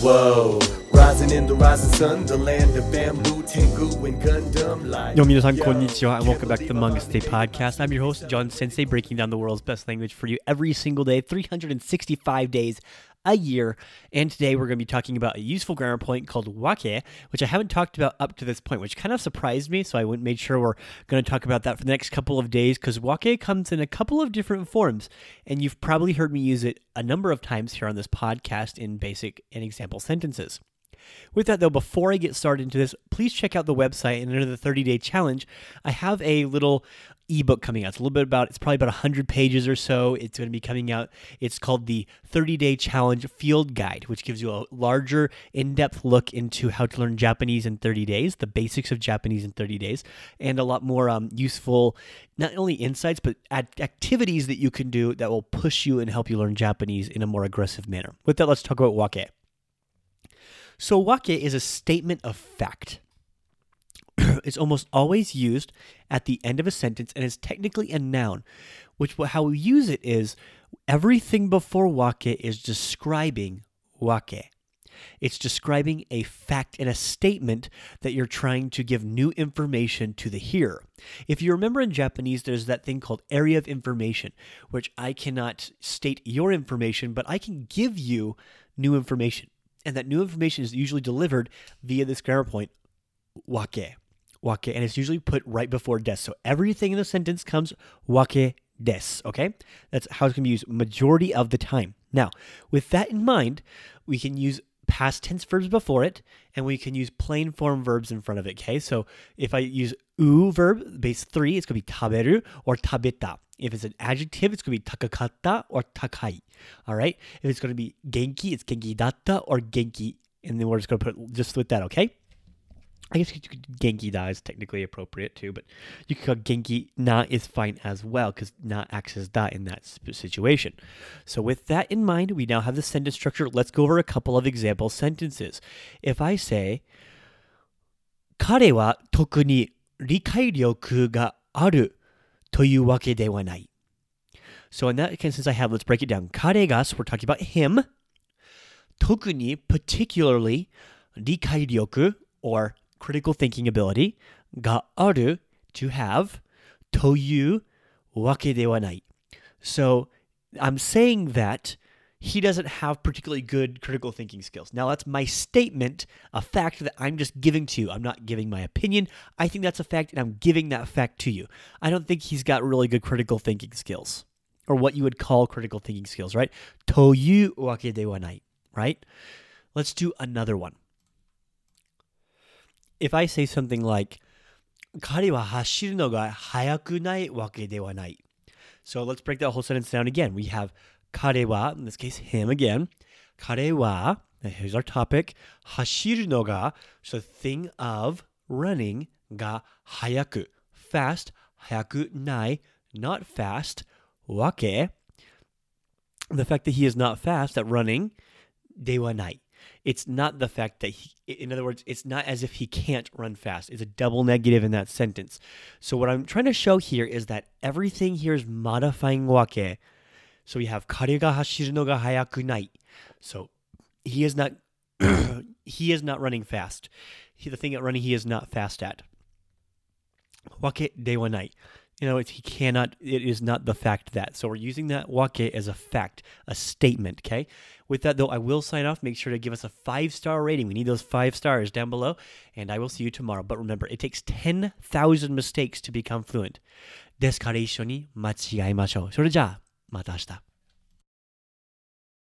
Whoa. Rising in the rising sun, the land of bamboo, Tengu, and Gundam light. Yo, minasan konnichiwa, and welcome back to the Manga Sensei Podcast. I'm your host, John Sensei, breaking down the world's best language for you every single day, 365 days a year. And today we're going to be talking about a useful grammar point called wake, which I haven't talked about up to this point, which kind of surprised me. So I went made sure we're going to talk about that for the next couple of days because wake comes in a couple of different forms. And you've probably heard me use it a number of times here on this podcast in basic and example sentences. With that, though, before I get started into this, please check out the website and under the 30 day challenge, I have a little ebook coming out. It's a little bit about, it's probably about 100 pages or so. It's going to be coming out. It's called the 30 Day Challenge Field Guide, which gives you a larger, in depth look into how to learn Japanese in 30 days, the basics of Japanese in 30 days, and a lot more um, useful, not only insights, but activities that you can do that will push you and help you learn Japanese in a more aggressive manner. With that, let's talk about wake. So, wake is a statement of fact. it's almost always used at the end of a sentence and is technically a noun, which how we use it is everything before wake is describing wake. It's describing a fact and a statement that you're trying to give new information to the hearer. If you remember in Japanese, there's that thing called area of information, which I cannot state your information, but I can give you new information. And that new information is usually delivered via this grammar point, wake wake, and it's usually put right before des. So everything in the sentence comes wake des, okay? That's how it's going to be used majority of the time. Now, with that in mind, we can use past tense verbs before it, and we can use plain form verbs in front of it, okay? So if I use u verb, base three, it's going to be taberu or tabeta. If it's an adjective, it's going to be takakatta or takai. All right? If it's going to be genki, it's genki datta or genki. And then we're just going to put just with that, okay? I guess you could Genki Da is technically appropriate too, but you could call Genki Na is fine as well because Na acts as Da in that situation. So with that in mind, we now have the sentence structure. Let's go over a couple of example sentences. If I say, 彼は特に 理解力があるというわけではない。So in that instance I have, let's break it down. 彼が, so we're talking about him. 特に particularly 理解力 or critical thinking ability がある to have というわけではない。So I'm saying that he doesn't have particularly good critical thinking skills. Now, that's my statement, a fact that I'm just giving to you. I'm not giving my opinion. I think that's a fact, and I'm giving that fact to you. I don't think he's got really good critical thinking skills, or what you would call critical thinking skills, right? というわけではない, right? Let's do another one if I say something like, 彼は走るのが速くないわけではない。So let's break that whole sentence down again. We have Karewa, in this case, him again. Karewa, here's our topic. Hashiru no ga, so thing of running ga hayaku, fast. Hayaku nai, not fast. Wake. The fact that he is not fast at running, dewa nai. It's not the fact that he, in other words, it's not as if he can't run fast. It's a double negative in that sentence. So what I'm trying to show here is that everything here is modifying wake So we have kare ga hashiru no ga hayaku nai. So he is not he is not running fast. He, the thing at running he is not fast at. Wake de wa nai. You know, he cannot, it is not the fact that. So we're using that wake as a fact, a statement, okay? With that, though, I will sign off. Make sure to give us a five star rating. We need those five stars down below, and I will see you tomorrow. But remember, it takes 10,000 mistakes to become fluent. ですから一緒に間違いましょう。それじゃあ、 また明日。